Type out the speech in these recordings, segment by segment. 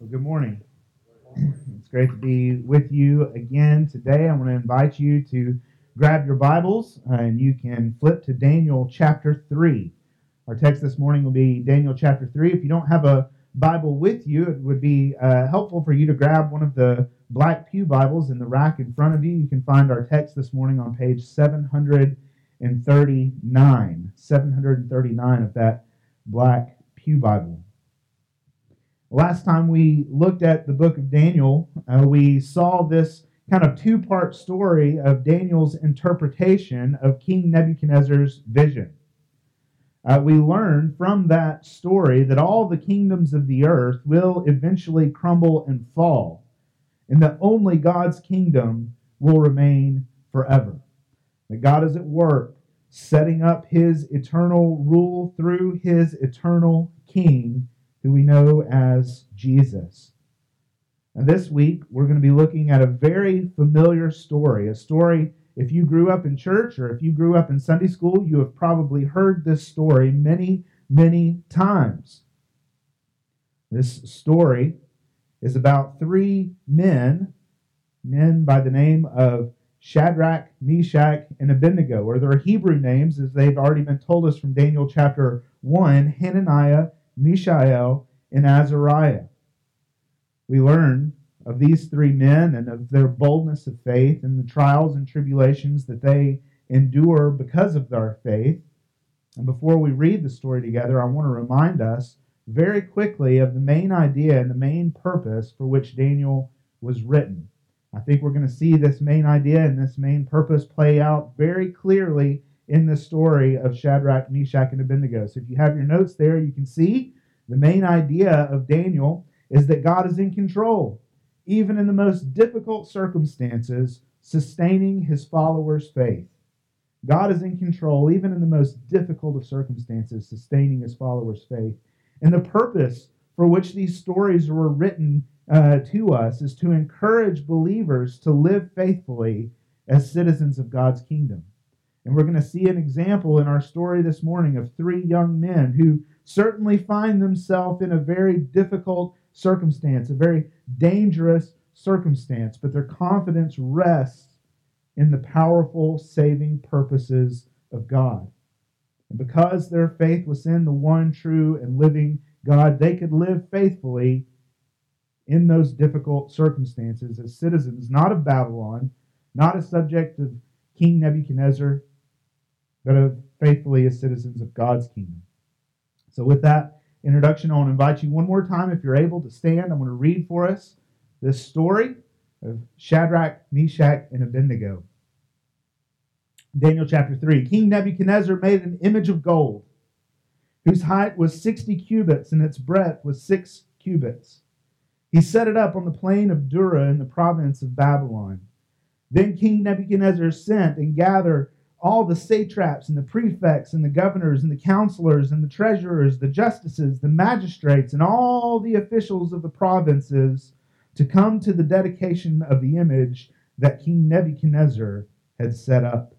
Well, good morning. It's great to be with you again today. I want to invite you to grab your Bibles and you can flip to Daniel chapter 3. Our text this morning will be Daniel chapter 3. If you don't have a Bible with you, it would be uh, helpful for you to grab one of the black Pew Bibles in the rack in front of you. You can find our text this morning on page 739. 739 of that black Pew Bible. Last time we looked at the book of Daniel, uh, we saw this kind of two part story of Daniel's interpretation of King Nebuchadnezzar's vision. Uh, we learned from that story that all the kingdoms of the earth will eventually crumble and fall, and that only God's kingdom will remain forever. That God is at work setting up his eternal rule through his eternal king who we know as Jesus. And this week, we're going to be looking at a very familiar story. A story, if you grew up in church or if you grew up in Sunday school, you have probably heard this story many, many times. This story is about three men, men by the name of Shadrach, Meshach, and Abednego, or their Hebrew names, as they've already been told us from Daniel chapter 1 Hananiah, Mishael, and Azariah. We learn of these three men and of their boldness of faith and the trials and tribulations that they endure because of their faith. And before we read the story together, I want to remind us very quickly of the main idea and the main purpose for which Daniel was written. I think we're going to see this main idea and this main purpose play out very clearly in the story of Shadrach, Meshach, and Abednego. So if you have your notes there, you can see the main idea of Daniel is that God is in control, even in the most difficult circumstances, sustaining his followers' faith. God is in control, even in the most difficult of circumstances, sustaining his followers' faith. And the purpose for which these stories were written uh, to us is to encourage believers to live faithfully as citizens of God's kingdom. And we're going to see an example in our story this morning of three young men who certainly find themselves in a very difficult circumstance, a very dangerous circumstance, but their confidence rests in the powerful saving purposes of God. And because their faith was in the one true and living God, they could live faithfully in those difficult circumstances as citizens, not of Babylon, not as subject of King Nebuchadnezzar, but of faithfully as citizens of God's kingdom. So, with that introduction, I want to invite you one more time, if you're able to stand. I'm going to read for us this story of Shadrach, Meshach, and Abednego. Daniel chapter 3 King Nebuchadnezzar made an image of gold, whose height was 60 cubits and its breadth was 6 cubits. He set it up on the plain of Dura in the province of Babylon. Then King Nebuchadnezzar sent and gathered all the satraps and the prefects and the governors and the counselors and the treasurers, the justices, the magistrates, and all the officials of the provinces to come to the dedication of the image that King Nebuchadnezzar had set up.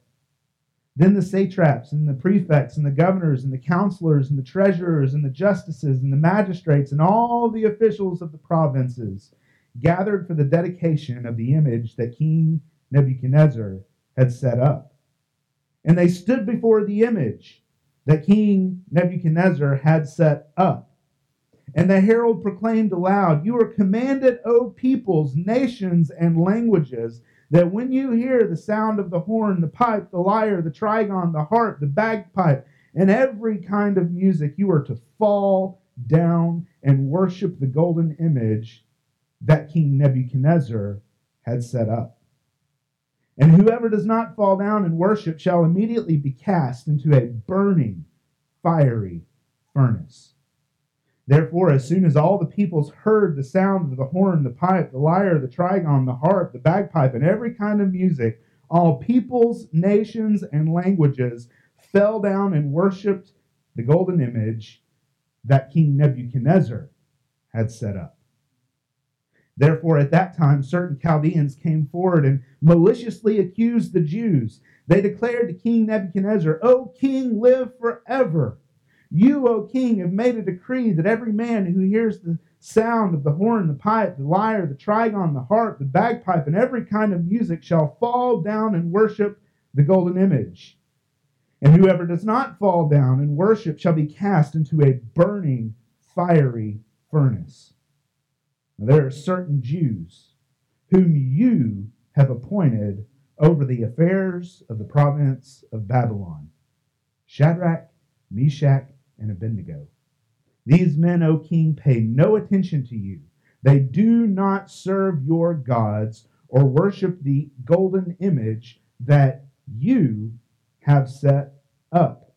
Then the satraps and the prefects and the governors and the counselors and the treasurers and the justices and the magistrates and all the officials of the provinces gathered for the dedication of the image that King Nebuchadnezzar had set up. And they stood before the image that King Nebuchadnezzar had set up. And the herald proclaimed aloud, You are commanded, O peoples, nations, and languages, that when you hear the sound of the horn, the pipe, the lyre, the trigon, the harp, the bagpipe, and every kind of music, you are to fall down and worship the golden image that King Nebuchadnezzar had set up. And whoever does not fall down and worship shall immediately be cast into a burning, fiery furnace. Therefore, as soon as all the peoples heard the sound of the horn, the pipe, the lyre, the trigon, the harp, the bagpipe, and every kind of music, all peoples, nations, and languages fell down and worshipped the golden image that King Nebuchadnezzar had set up. Therefore, at that time, certain Chaldeans came forward and maliciously accused the Jews. They declared to King Nebuchadnezzar, O king, live forever. You, O king, have made a decree that every man who hears the sound of the horn, the pipe, the lyre, the trigon, the harp, the bagpipe, and every kind of music shall fall down and worship the golden image. And whoever does not fall down and worship shall be cast into a burning, fiery furnace. There are certain Jews whom you have appointed over the affairs of the province of Babylon Shadrach, Meshach, and Abednego. These men, O king, pay no attention to you. They do not serve your gods or worship the golden image that you have set up.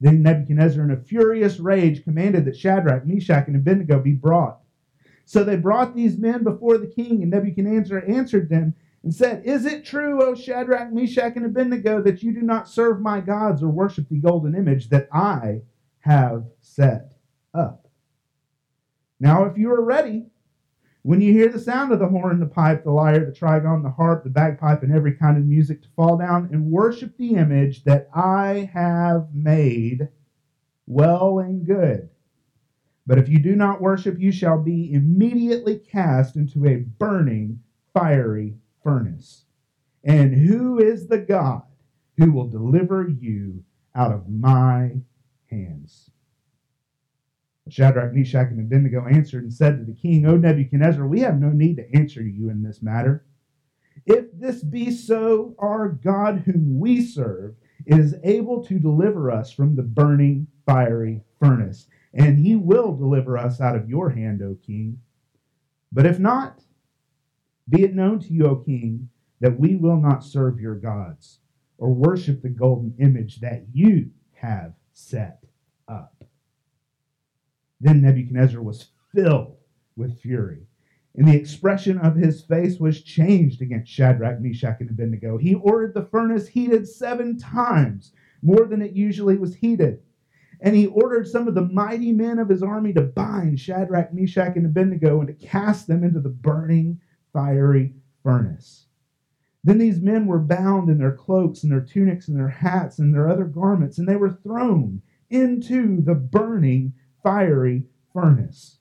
Then Nebuchadnezzar, in a furious rage, commanded that Shadrach, Meshach, and Abednego be brought. So they brought these men before the king, and Nebuchadnezzar answered them and said, Is it true, O Shadrach, Meshach, and Abednego, that you do not serve my gods or worship the golden image that I have set up? Now, if you are ready, when you hear the sound of the horn, the pipe, the lyre, the trigon, the harp, the bagpipe, and every kind of music, to fall down and worship the image that I have made, well and good. But if you do not worship, you shall be immediately cast into a burning, fiery furnace. And who is the God who will deliver you out of my hands? Shadrach, Meshach, and Abednego answered and said to the king, O Nebuchadnezzar, we have no need to answer you in this matter. If this be so, our God whom we serve is able to deliver us from the burning fiery furnace, and he will deliver us out of your hand, O king. But if not, be it known to you, O king, that we will not serve your gods or worship the golden image that you have set up. Then Nebuchadnezzar was filled with fury, and the expression of his face was changed against Shadrach, Meshach, and Abednego. He ordered the furnace heated seven times more than it usually was heated. And he ordered some of the mighty men of his army to bind Shadrach, Meshach, and Abednego and to cast them into the burning, fiery furnace. Then these men were bound in their cloaks and their tunics and their hats and their other garments, and they were thrown into the burning, fiery furnace.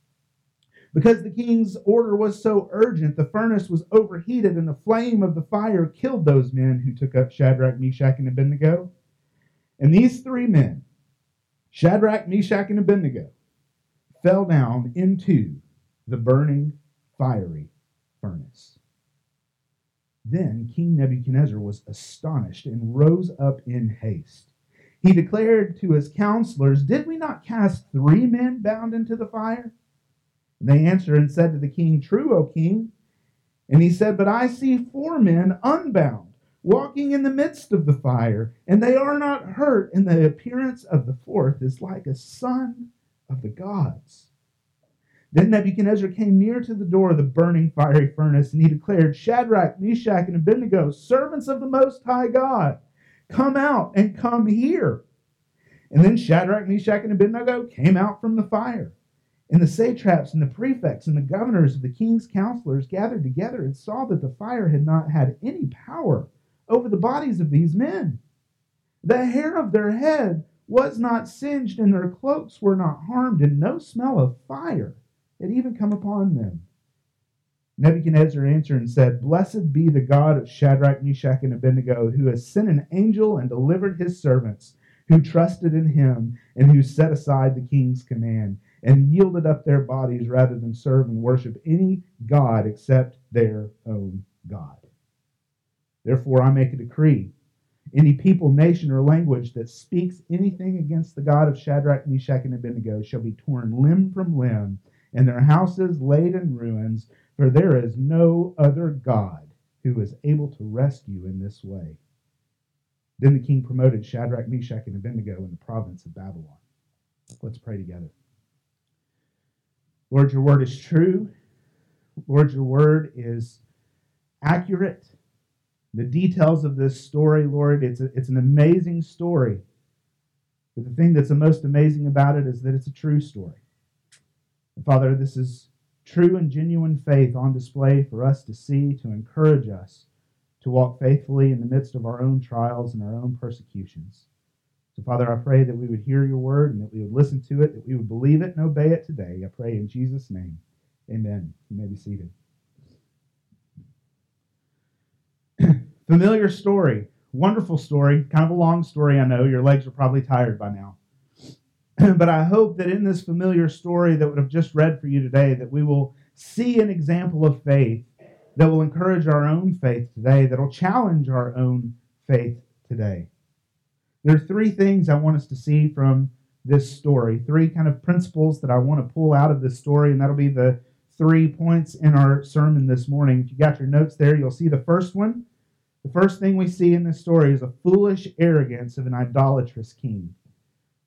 Because the king's order was so urgent, the furnace was overheated, and the flame of the fire killed those men who took up Shadrach, Meshach, and Abednego. And these three men, Shadrach, Meshach, and Abednego, fell down into the burning, fiery furnace. Then King Nebuchadnezzar was astonished and rose up in haste he declared to his counselors, Did we not cast three men bound into the fire? And they answered and said to the king, True, O king. And he said, But I see four men unbound, walking in the midst of the fire, and they are not hurt, and the appearance of the fourth is like a son of the gods. Then Nebuchadnezzar came near to the door of the burning fiery furnace, and he declared, Shadrach, Meshach, and Abednego, servants of the Most High God Come out and come here. And then Shadrach, Meshach, and Abednego came out from the fire. And the satraps and the prefects and the governors of the king's counselors gathered together and saw that the fire had not had any power over the bodies of these men. The hair of their head was not singed, and their cloaks were not harmed, and no smell of fire had even come upon them. Nebuchadnezzar answered and said, Blessed be the God of Shadrach, Meshach, and Abednego, who has sent an angel and delivered his servants, who trusted in him, and who set aside the king's command, and yielded up their bodies rather than serve and worship any God except their own God. Therefore, I make a decree any people, nation, or language that speaks anything against the God of Shadrach, Meshach, and Abednego shall be torn limb from limb, and their houses laid in ruins for there is no other God who is able to rescue in this way. Then the king promoted Shadrach, Meshach, and Abednego in the province of Babylon. Let's pray together. Lord, your word is true. Lord, your word is accurate. The details of this story, Lord, it's, a, it's an amazing story. But the thing that's the most amazing about it is that it's a true story. Father, this is true and genuine faith on display for us to see, to encourage us to walk faithfully in the midst of our own trials and our own persecutions. So, Father, I pray that we would hear your word and that we would listen to it, that we would believe it and obey it today. I pray in Jesus' name. Amen. You may be seated. Familiar story, wonderful story, kind of a long story, I know. Your legs are probably tired by now. but I hope that in this familiar story that have just read for you today, that we will see an example of faith that will encourage our own faith today, that will challenge our own faith today. There are three things I want us to see from this story, three kind of principles that I want to pull out of this story, and that'll be the three points in our sermon this morning. If you got your notes there, you'll see the first one. The first thing we see in this story is a foolish arrogance of an idolatrous king.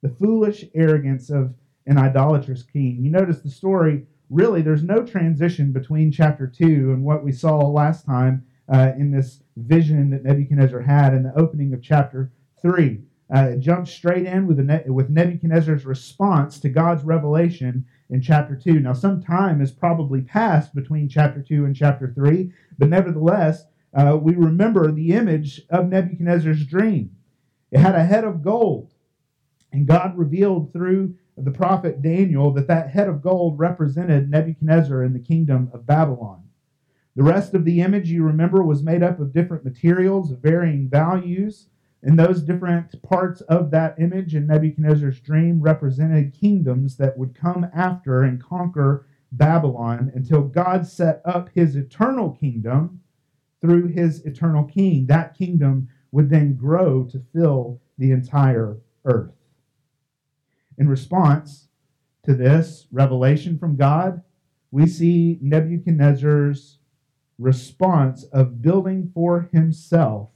The foolish arrogance of an idolatrous king. You notice the story, really, there's no transition between chapter 2 and what we saw last time uh, in this vision that Nebuchadnezzar had in the opening of chapter 3. Uh, it jumps straight in with, ne- with Nebuchadnezzar's response to God's revelation in chapter 2. Now, some time has probably passed between chapter 2 and chapter 3, but nevertheless, uh, we remember the image of Nebuchadnezzar's dream. It had a head of gold, and God revealed through the prophet Daniel that that head of gold represented Nebuchadnezzar in the kingdom of Babylon. The rest of the image, you remember, was made up of different materials of varying values. And those different parts of that image in Nebuchadnezzar's dream represented kingdoms that would come after and conquer Babylon until God set up his eternal kingdom through his eternal king. That kingdom would then grow to fill the entire earth. In response to this revelation from God, we see Nebuchadnezzar's response of building for himself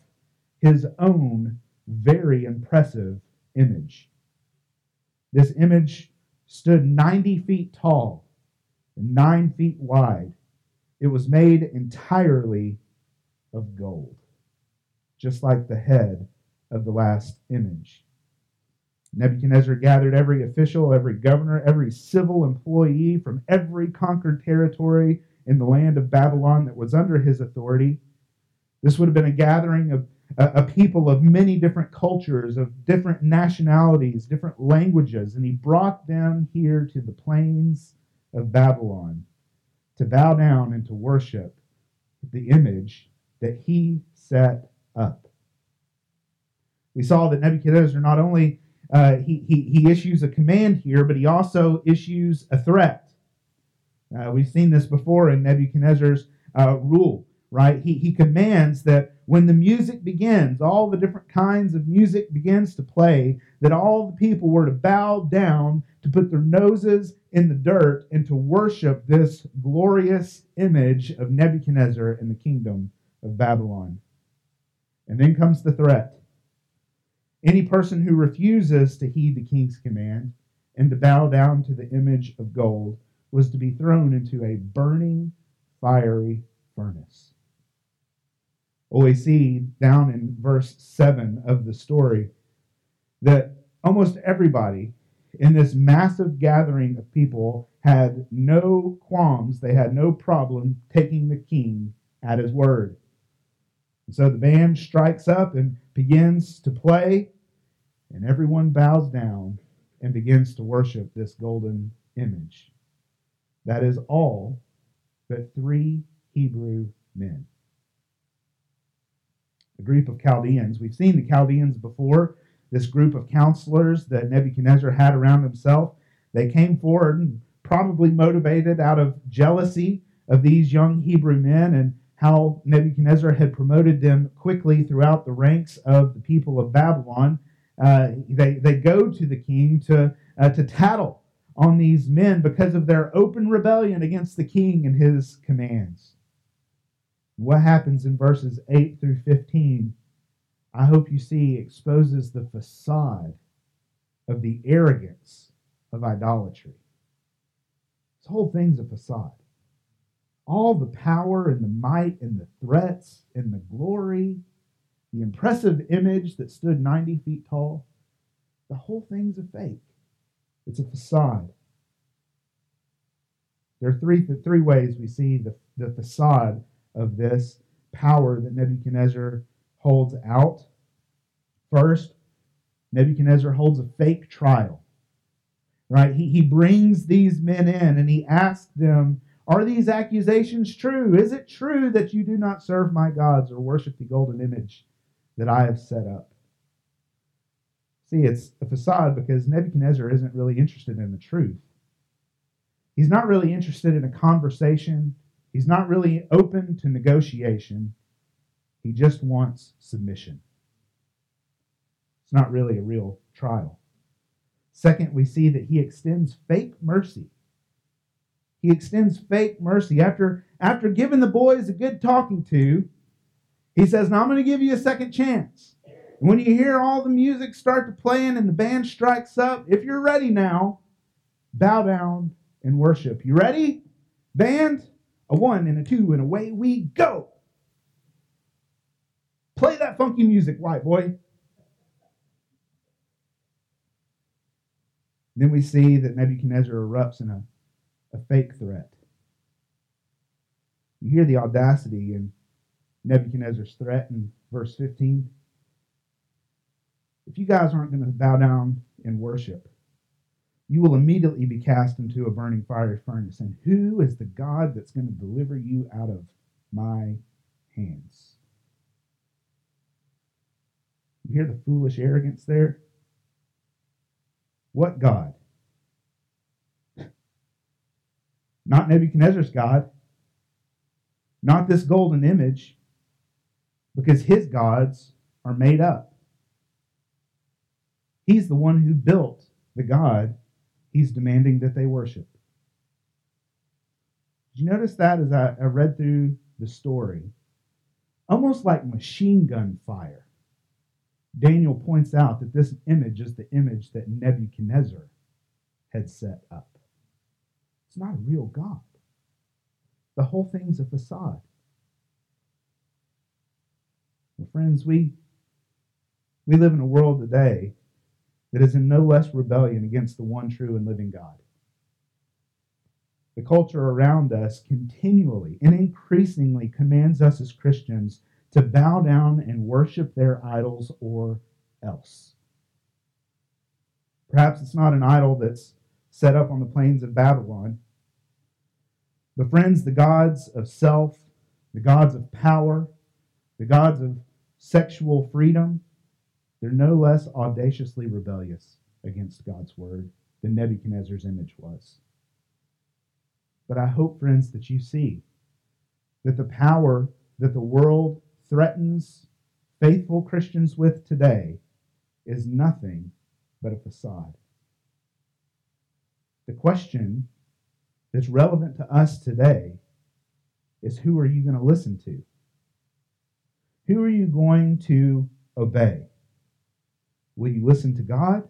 his own very impressive image. This image stood 90 feet tall and 9 feet wide. It was made entirely of gold, just like the head of the last image. Nebuchadnezzar gathered every official, every governor, every civil employee from every conquered territory in the land of Babylon that was under his authority. This would have been a gathering of a, people of many different cultures, of different nationalities, different languages, and he brought them here to the plains of Babylon to bow down and to worship the image that he set up. We saw that Nebuchadnezzar not only uh, he, he, he issues a command here, but he also issues a threat. Uh, we've seen this before in Nebuchadnezzar's uh, rule, right? He, he commands that when the music begins, all the different kinds of music begins to play, that all the people were to bow down, to put their noses in the dirt, and to worship this glorious image of Nebuchadnezzar in the kingdom of Babylon. And then comes the threat. Any person who refuses to heed the king's command and to bow down to the image of gold was to be thrown into a burning, fiery furnace. Well, we see down in verse 7 of the story that almost everybody in this massive gathering of people had no qualms, they had no problem taking the king at his word. And so the band strikes up and begins to play, and everyone bows down and begins to worship this golden image. That is all but three Hebrew men. A group of Chaldeans. We've seen the Chaldeans before, this group of counselors that Nebuchadnezzar had around himself. They came forward probably motivated out of jealousy of these young Hebrew men and how Nebuchadnezzar had promoted them quickly throughout the ranks of the people of Babylon. Uh, they, they go to the king to, uh, to tattle on these men because of their open rebellion against the king and his commands. What happens in verses 8 through 15, I hope you see, exposes the facade of the arrogance of idolatry. This whole thing's a facade. All the power and the might and the threats and the glory, the impressive image that stood 90 feet tall, the whole thing's a fake. It's a facade. There are three, three ways we see the, the facade of this power that Nebuchadnezzar holds out. First, Nebuchadnezzar holds a fake trial. Right? He, he brings these men in and he asks them, Are these accusations true? Is it true that you do not serve my gods or worship the golden image that I have set up? See, it's a facade because Nebuchadnezzar isn't really interested in the truth. He's not really interested in a conversation. He's not really open to negotiation. He just wants submission. It's not really a real trial. Second, we see that he extends fake mercy. He extends fake mercy. After, after giving the boys a good talking to, he says, Now I'm going to give you a second chance. And when you hear all the music start to playing and the band strikes up, if you're ready now, bow down and worship. You ready? Band, a one and a two, and away we go. Play that funky music, white boy. Then we see that Nebuchadnezzar erupts in a, a fake threat. You hear the audacity in Nebuchadnezzar's threat in verse 15. If you guys aren't going to bow down and worship, you will immediately be cast into a burning fiery furnace. And who is the God that's going to deliver you out of my hands? You hear the foolish arrogance there? What God? Not Nebuchadnezzar's God. Not this golden image, because his gods are made up. He's the one who built the God he's demanding that they worship. Did you notice that as I, I read through the story? Almost like machine gun fire. Daniel points out that this image is the image that Nebuchadnezzar had set up. It's not a real God. The whole thing's a facade. Well, friends, we, we live in a world today that is in no less rebellion against the one true and living God. The culture around us continually and increasingly commands us as Christians to bow down and worship their idols or else. Perhaps it's not an idol that's set up on the plains of Babylon. But, friends, the gods of self, the gods of power, the gods of sexual freedom, they're no less audaciously rebellious against God's word than Nebuchadnezzar's image was. But I hope, friends, that you see that the power that the world threatens faithful Christians with today is nothing but a facade. The question that's relevant to us today is who are you going to listen to? Who are you going to obey? Will you listen to God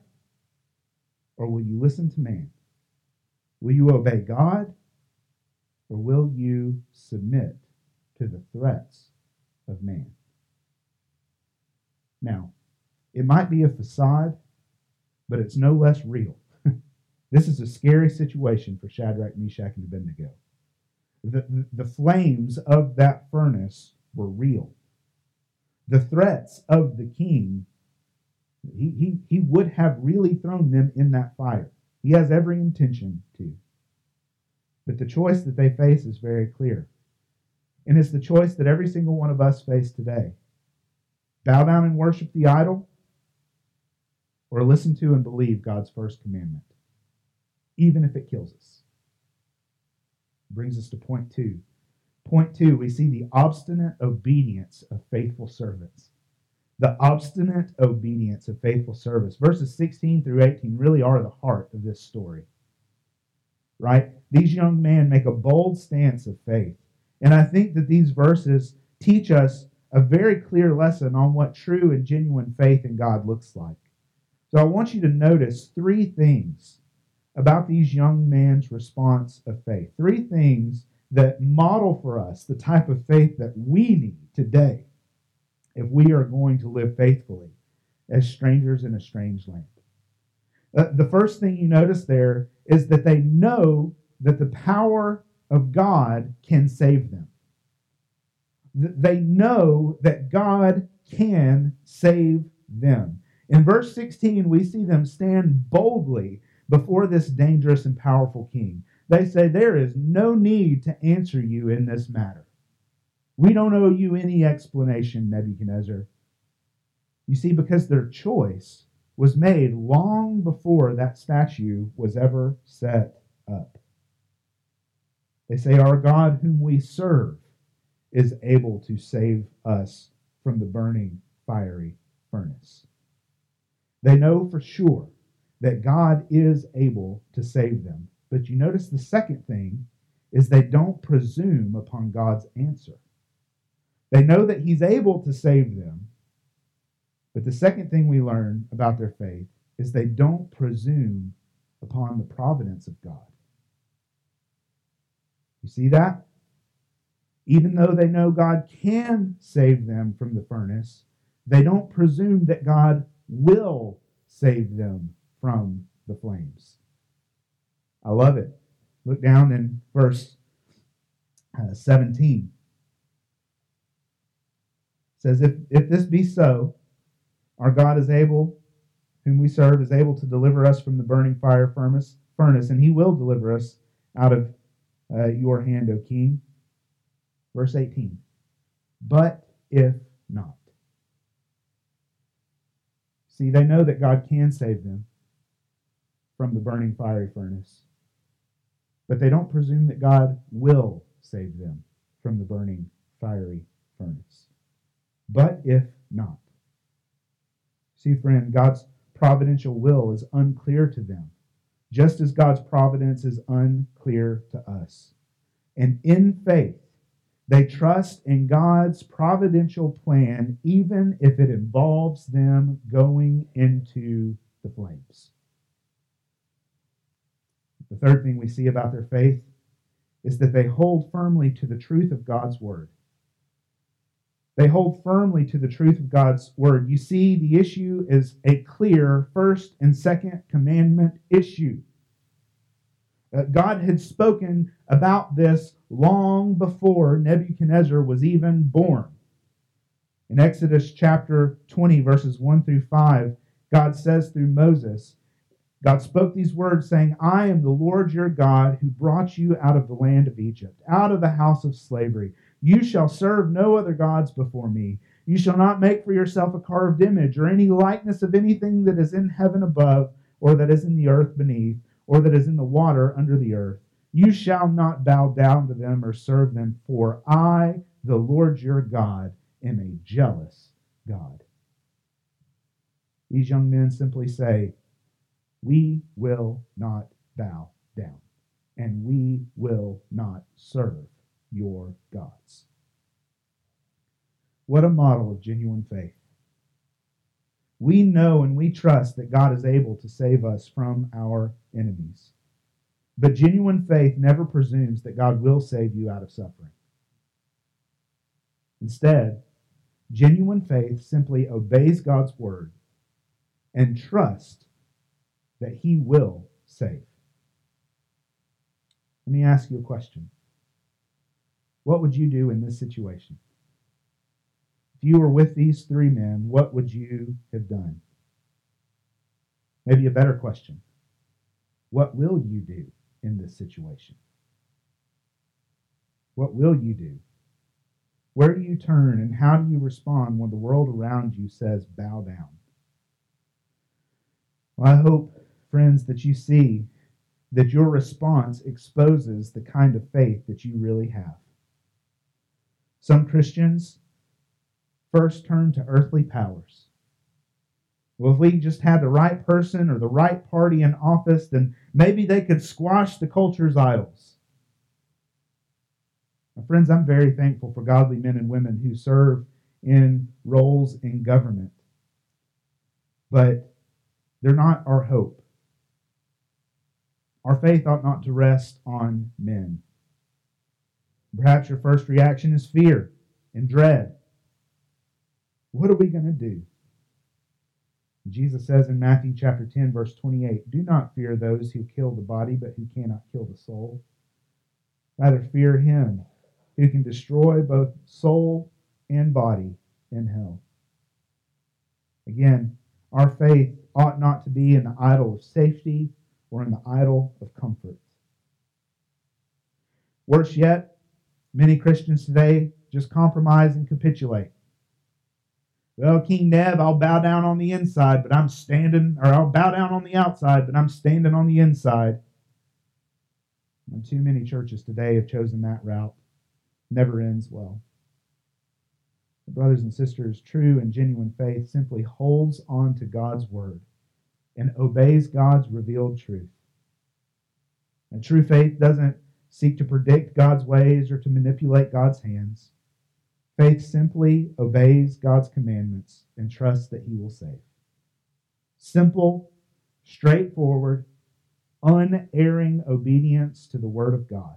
or will you listen to man? Will you obey God or will you submit to the threats of man? Now, it might be a facade, but it's no less real. This is a scary situation for Shadrach, Meshach, and Abednego. The, the, flames of that furnace were real. The threats of the king he, he, he would have really thrown them in that fire. He has every intention to. But the choice that they face is very clear. And it's the choice that every single one of us face today bow down and worship the idol, or listen to and believe God's first commandment, even if it kills us. Brings us to point two. Point two, we see the obstinate obedience of faithful servants the obstinate obedience of faithful service. Verses 16 through 18 really are the heart of this story. Right? These young men make a bold stance of faith. And I think that these verses teach us a very clear lesson on what true and genuine faith in God looks like. So I want you to notice three things about these young men's response of faith. Three things that model for us the type of faith that we need today if we are going to live faithfully as strangers in a strange land. Uh, the first thing you notice there is that they know that the power of God can save them. They know that God can save them. In verse 16, we see them stand boldly before this dangerous and powerful king. They say, There is no need to answer you in this matter. We don't owe you any explanation, Nebuchadnezzar. You see, because their choice was made long before that statue was ever set up. They say, Our God, whom we serve, is able to save us from the burning fiery furnace. They know for sure that God is able to save them. But you notice the second thing is they don't presume upon God's answer. They know that He's able to save them. But the second thing we learn about their faith is they don't presume upon the providence of God. You see that? Even though they know God can save them from the furnace, they don't presume that God will save them from the flames. I love it. Look down in verse uh, 17. It says, if, if this be so, our God is able, whom we serve, is able to deliver us from the burning fire furnace, furnace and he will deliver us out of uh, your hand, O king. Verse 18. But if not. See, they know that God can save them from the burning fiery furnace, but they don't presume that God will save them from the burning fiery furnace. But if not. See, friend, God's providential will is unclear to them, just as God's providence is unclear to us. And in faith, they trust in God's providential plan, even if it involves them going into the flames. The third thing we see about their faith is that they hold firmly to the truth of God's word. They hold firmly to the truth of God's word. You see, the issue is a clear first and second commandment issue. Uh, God had spoken about this long before Nebuchadnezzar was even born. In Exodus chapter 20, verses 1 through 5, God says through Moses, God spoke these words, saying, I am the Lord your God who brought you out of the land of Egypt, out of the house of slavery. You shall serve no other gods before me. You shall not make for yourself a carved image or any likeness of anything that is in heaven above, or that is in the earth beneath, or that is in the water under the earth. You shall not bow down to them or serve them, for I, the Lord your God, am a jealous God. These young men simply say, We will not bow down, and we will not serve your gods. What a model of genuine faith. We know and we trust that God is able to save us from our enemies. But genuine faith never presumes that God will save you out of suffering. Instead, genuine faith simply obeys God's word and trusts that he will save. Let me ask you a question. What would you do in this situation? If you were with these three men, what would you have done? Maybe a better question. What will you do? in this situation? What will you do? Where do you turn and how do you respond when the world around you says, bow down? Well, I hope, friends, that you see that your response exposes the kind of faith that you really have. Some Christians first turn to earthly powers. Well, if we just had the right person or the right party in office, then maybe they could squash the culture's idols. My friends, I'm very thankful for godly men and women who serve in roles in government. But they're not our hope. Our faith ought not to rest on men. Perhaps your first reaction is fear and dread. What are we going to do? Jesus says in Matthew chapter 10, verse 28, Do not fear those who kill the body, but who cannot kill the soul. Rather, fear him who can destroy both soul and body in hell. Again, our faith ought not to be in the idol of safety or in the idol of comfort. Worse yet, many Christians today just compromise and capitulate. Well, King Neb, I'll bow down on the inside, but I'm standing, or I'll bow down on the outside, but I'm standing on the inside. And too many churches today have chosen that route. Never ends well. Brothers and sisters, true and genuine faith simply holds on to God's word and obeys God's revealed truth. And true faith doesn't seek to predict God's ways or to manipulate God's hands. Faith simply obeys God's commandments and trusts that He will save. Simple, straightforward, unerring obedience to the Word of God.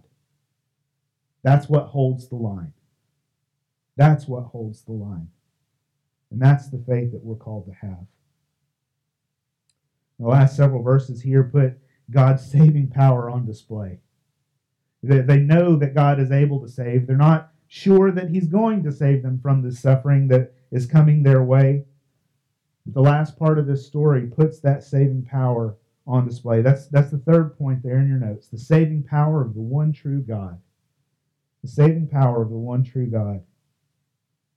That's what holds the line. That's what holds the line. And that's the faith that we're called to have. The last several verses here put God's saving power on display. They know that God is able to save. They're not sure that He's going to save them from the suffering that is coming their way. The last part of this story puts that saving power on display. That's, that's the third point there in your notes the saving power of the one true God. The saving power of the one true God.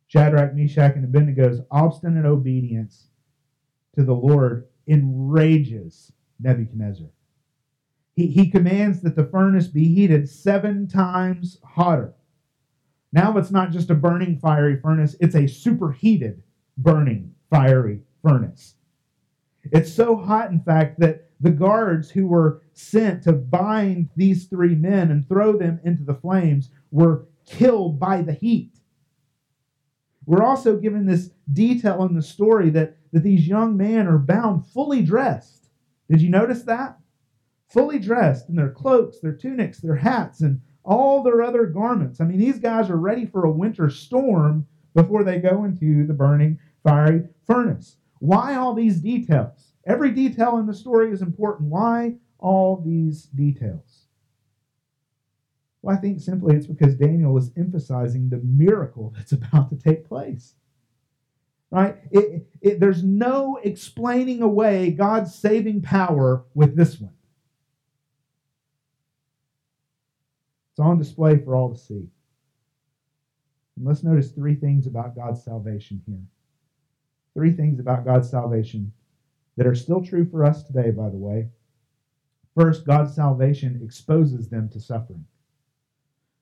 Shadrach, Meshach, and Abednego's obstinate obedience to the Lord enrages Nebuchadnezzar. He, he commands that the furnace be heated seven times hotter. Now it's not just a burning fiery furnace, it's a superheated burning fiery furnace. It's so hot, in fact, that the guards who were sent to bind these three men and throw them into the flames were killed by the heat. We're also given this detail in the story that, that these young men are bound fully dressed. Did you notice that? Fully dressed in their cloaks, their tunics, their hats, and all their other garments. I mean, these guys are ready for a winter storm before they go into the burning fiery furnace. Why all these details? Every detail in the story is important. Why all these details? Well, I think simply it's because Daniel is emphasizing the miracle that's about to take place. Right? It, it, there's no explaining away God's saving power with this one. It's on display for all to see. And let's notice three things about God's salvation here. Three things about God's salvation that are still true for us today, by the way. First, God's salvation exposes them to suffering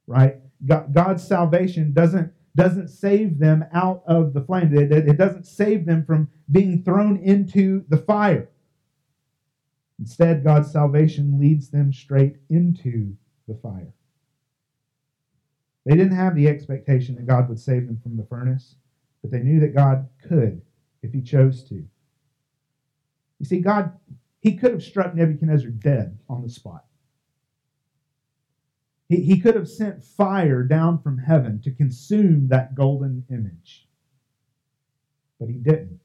right? God's salvation doesn't doesn't save them out of the flame. It, it doesn't save them from being thrown into the fire. Instead, God's salvation leads them straight into the fire. They didn't have the expectation that God would save them from the furnace, but they knew that God could if he chose to. You see, God, he could have struck Nebuchadnezzar dead on the spot. He, he could have sent fire down from heaven to consume that golden image. But he didn't.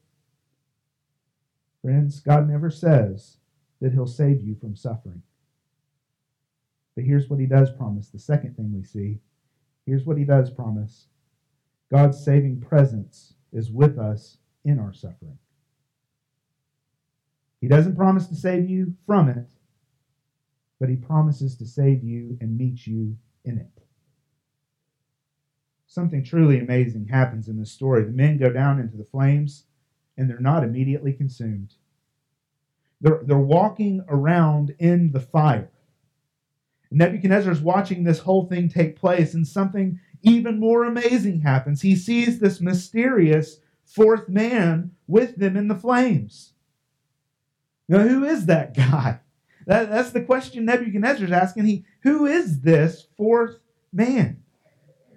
Friends, God never says that he'll save you from suffering. But here's what he does promise. The second thing we see here's what he does promise God's saving presence is with us in our suffering. He doesn't promise to save you from it, but he promises to save you and meet you in it. Something truly amazing happens in this story. The men go down into the flames and they're not immediately consumed. They're, they're walking around in the fire. Nebuchadnezzar is watching this whole thing take place, and something even more amazing happens. He sees this mysterious fourth man with them in the flames. Now, who is that guy? That, that's the question Nebuchadnezzar is asking. He, who is this fourth man?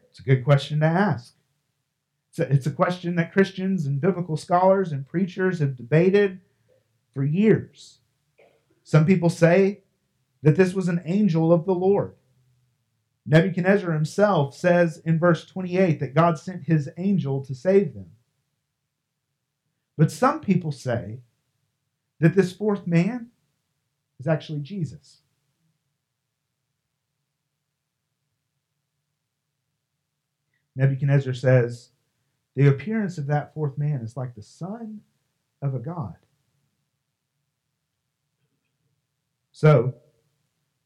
It's a good question to ask. It's a, it's a question that Christians and biblical scholars and preachers have debated for years. Some people say that this was an angel of the Lord. Nebuchadnezzar himself says in verse 28 that God sent his angel to save them. But some people say that this fourth man is actually Jesus. Nebuchadnezzar says, The appearance of that fourth man is like the son of a God. So,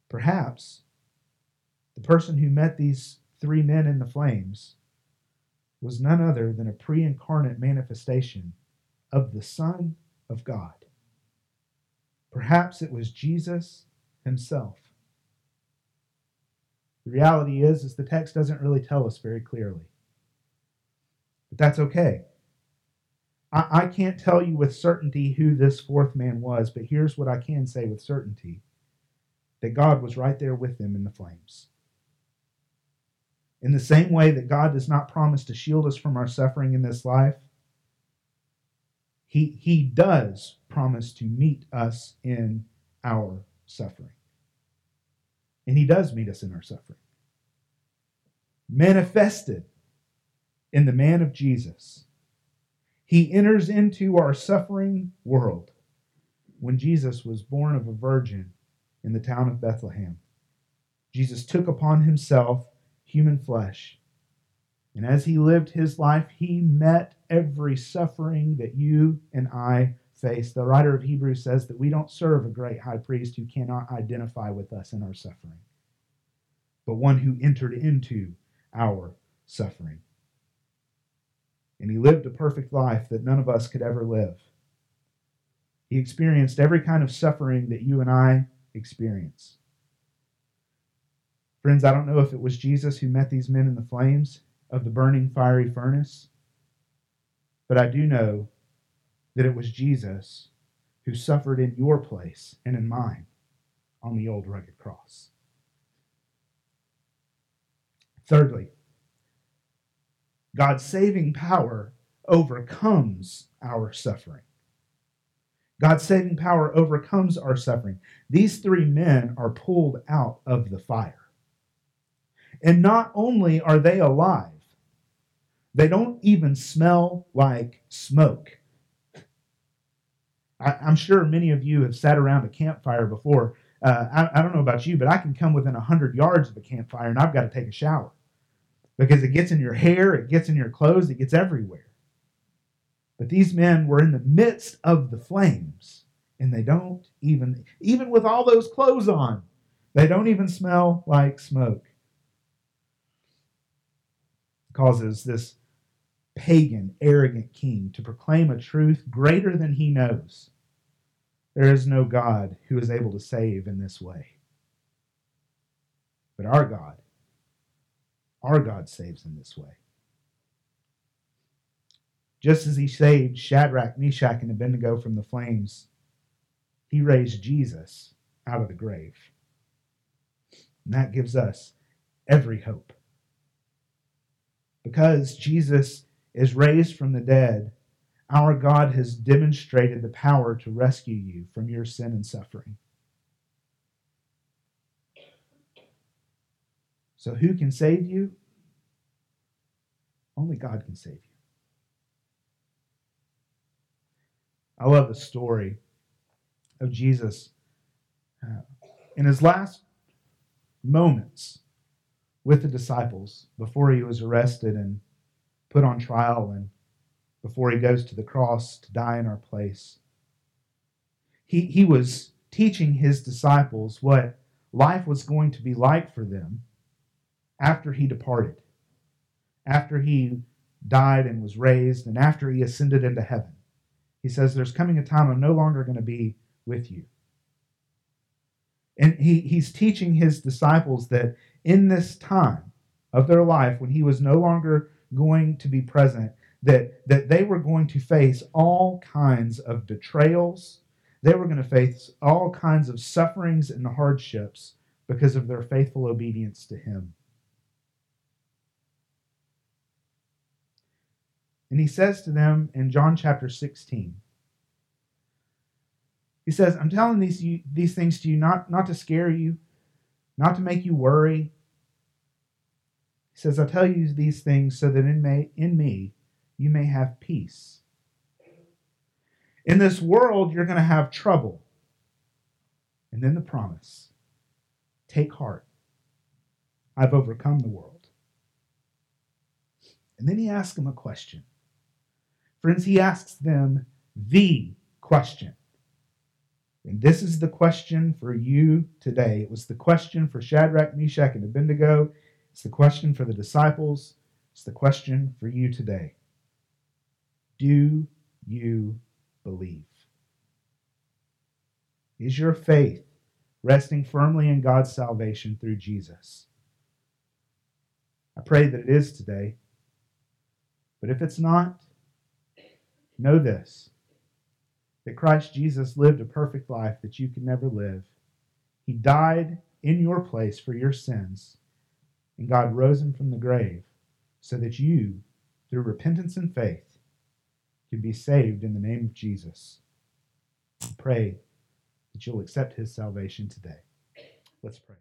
perhaps the person who met these three men in the flames was none other than a pre incarnate manifestation of the Son of God. Perhaps it was Jesus himself. The reality is, is the text doesn't really tell us very clearly. But that's okay. I, I can't tell you with certainty who this fourth man was, but here's what I can say with certainty that God was right there with them in the flames. In the same way that God does not promise to shield us from our suffering in this life, He, he does promise to meet us in our suffering. And He does meet us in our suffering. Manifested in the man of Jesus, He enters into our suffering world when Jesus was born of a virgin in the town of Bethlehem. Jesus took upon Himself human flesh. And as he lived his life, he met every suffering that you and I face. The writer of Hebrews says that we don't serve a great high priest who cannot identify with us in our suffering, but one who entered into our suffering. And he lived a perfect life that none of us could ever live. He experienced every kind of suffering that you and I experience. Friends, I don't know if it was Jesus who met these men in the flames of the burning fiery furnace, but I do know that it was Jesus who suffered in your place and in mine on the old rugged cross. Thirdly, God's saving power overcomes our suffering. God's saving power overcomes our suffering. These three men are pulled out of the fire. And not only are they alive, they don't even smell like smoke. I, am sure many of you have sat around a campfire before. Uh, I, I, don't know about you, but I can come within 100 yards of a campfire and I've got to take a shower because it gets in your hair, it gets in your clothes, it gets everywhere. But these men were in the midst of the flames and they don't even, even with all those clothes on, they don't even smell like smoke causes this pagan, arrogant king to proclaim a truth greater than he knows. There is no God who is able to save in this way. But our God, our God saves in this way. Just as he saved Shadrach, Meshach, and Abednego from the flames, he raised Jesus out of the grave. And that gives us every hope because Jesus is raised from the dead, our God has demonstrated the power to rescue you from your sin and suffering. So, who can save you? Only God can save you. I love the story of Jesus uh, in his last moments with the disciples before he was arrested and put on trial and before he goes to the cross to die in our place. He, he was teaching his disciples what life was going to be like for them after he departed, after he died and was raised, and after he ascended into heaven. He says, There's coming a time I'm no longer going to be with you. And he, he's teaching his disciples that in this time of their life when he was no longer going to be present, that, that they were going to face all kinds of betrayals. They were going to face all kinds of sufferings and hardships because of their faithful obedience to him. And he says to them in John chapter 16, he says, I'm telling these, you, these things to you not, not to scare you, not to make you worry. He says, I tell you these things so that in, may, in me you may have peace. In this world, you're going to have trouble. And then the promise take heart. I've overcome the world. And then he asks them a question. Friends, he asks them the question. And this is the question for you today. It was the question for Shadrach, Meshach, and Abednego. It's the question for the disciples. It's the question for you today. Do you believe? Is your faith resting firmly in God's salvation through Jesus? I pray that it is today. But if it's not, know this that Christ Jesus lived a perfect life that you can never live. He died in your place for your sins, and God rose him from the grave so that you, through repentance and faith, can be saved in the name of Jesus. I pray that you'll accept his salvation today. Let's pray.